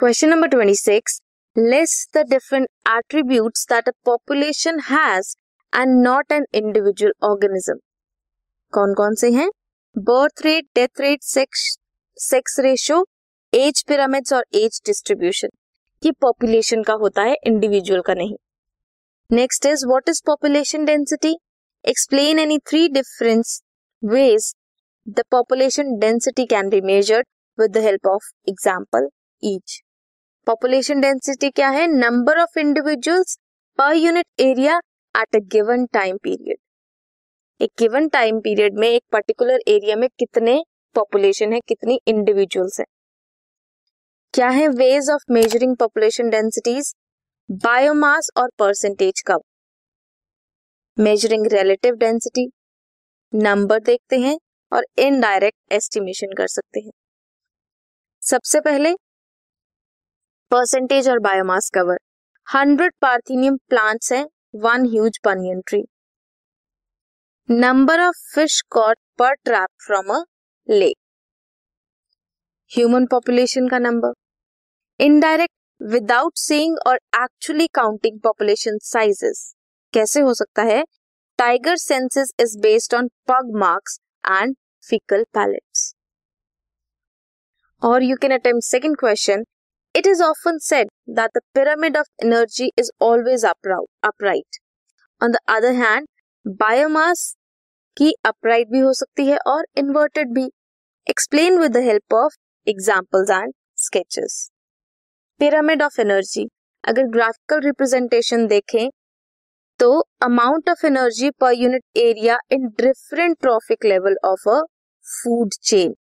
Question number 26. List the different attributes that a population has and not an individual organism. कौन कौन से हैं? Birth rate death rate sex sex ratio age pyramids और age distribution ये population का होता है इंडिविजुअल का नहीं. Next is what is population density explain any three difference ways the population density can be measured with the help of example each population density क्या है? Number of individuals per unit area at a given time period एक given time period में एक particular area में कितने population है? कितनी individuals है? क्या है ways of measuring population densities biomass और परसेंटेज का। मेजरिंग रिलेटिव डेंसिटी नंबर देखते हैं और इनडायरेक्ट एस्टिमेशन कर सकते हैं। सबसे पहले परसेंटेज और biomass cover hundred parthenium plants हैं one huge banyan tree number of fish caught per trap from a lake human population का नंबर इनडायरेक्ट विदाउट सीइंग और एक्चुअली काउंटिंग पॉपुलेशन साइजेस कैसे हो सकता है? Tiger census is based on pug marks and faecal pellets और you can attempt second question It is often said that the pyramid of energy is always upright. On the other hand, biomass की upright भी हो सकती है और inverted भी. Explain with the help of examples and sketches. Pyramid of energy. अगर graphical representation देखें तो amount of energy per unit area in different trophic level of a food chain.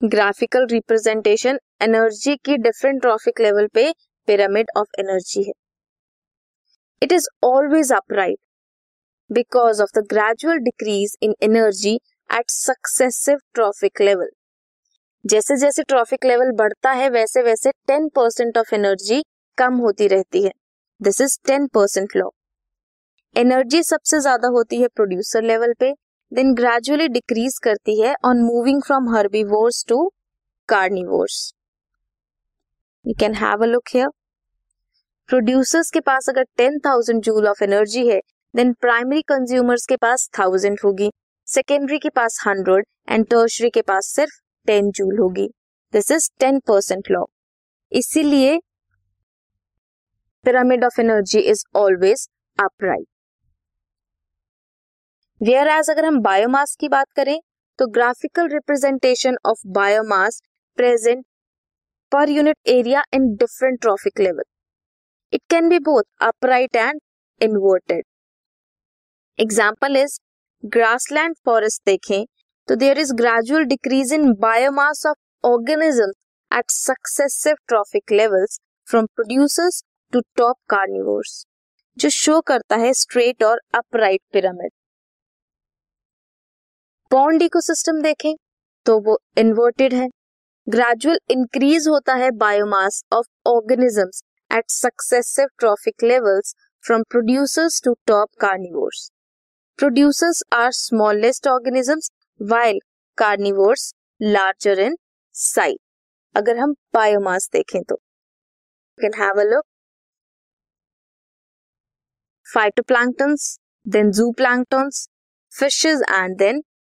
graphical representation energy की different trophic level पे pyramid of energy है। It is always upright because of the gradual decrease in energy at successive trophic level जैसे जैसे trophic level बढ़ता है, वैसे वैसे ten percent of energy कम होती रहती है। This is ten percent law energy सबसे ज़्यादा होती है प्रोड्यूसर लेवल पे। देन ग्रेजुअली डिक्रीज करती है on moving from herbivores to carnivores you can have a look here producers के पास अगर ten thousand joule of energy है देन प्राइमरी कंज्यूमर्स के पास थाउज़ेंड होगी सेकेंडरी के पास हंड्रेड एंड टर्शरी के पास सिर्फ़ टेन जूल होगी. This is ten percent law इसीलिए pyramid of energy is always upright whereas अगर हम बायोमास की बात करें तो graphical representation of biomass present per unit area in different trophic level it can be both upright and inverted example is grassland forest देखें तो there is gradual decrease in biomass of organism at successive trophic levels from producers to top carnivores जो show करता है straight और upright pyramid pond ecosystem देखें तो वो inverted है। ग्रेजुअल इंक्रीज होता है biomass of organisms at successive trophic levels from producers to top carnivores producers are smallest organisms while carnivores larger in size अगर हम बायोमास देखें तो। Can have a look phytoplanktons, then zooplanktons, fishes, and then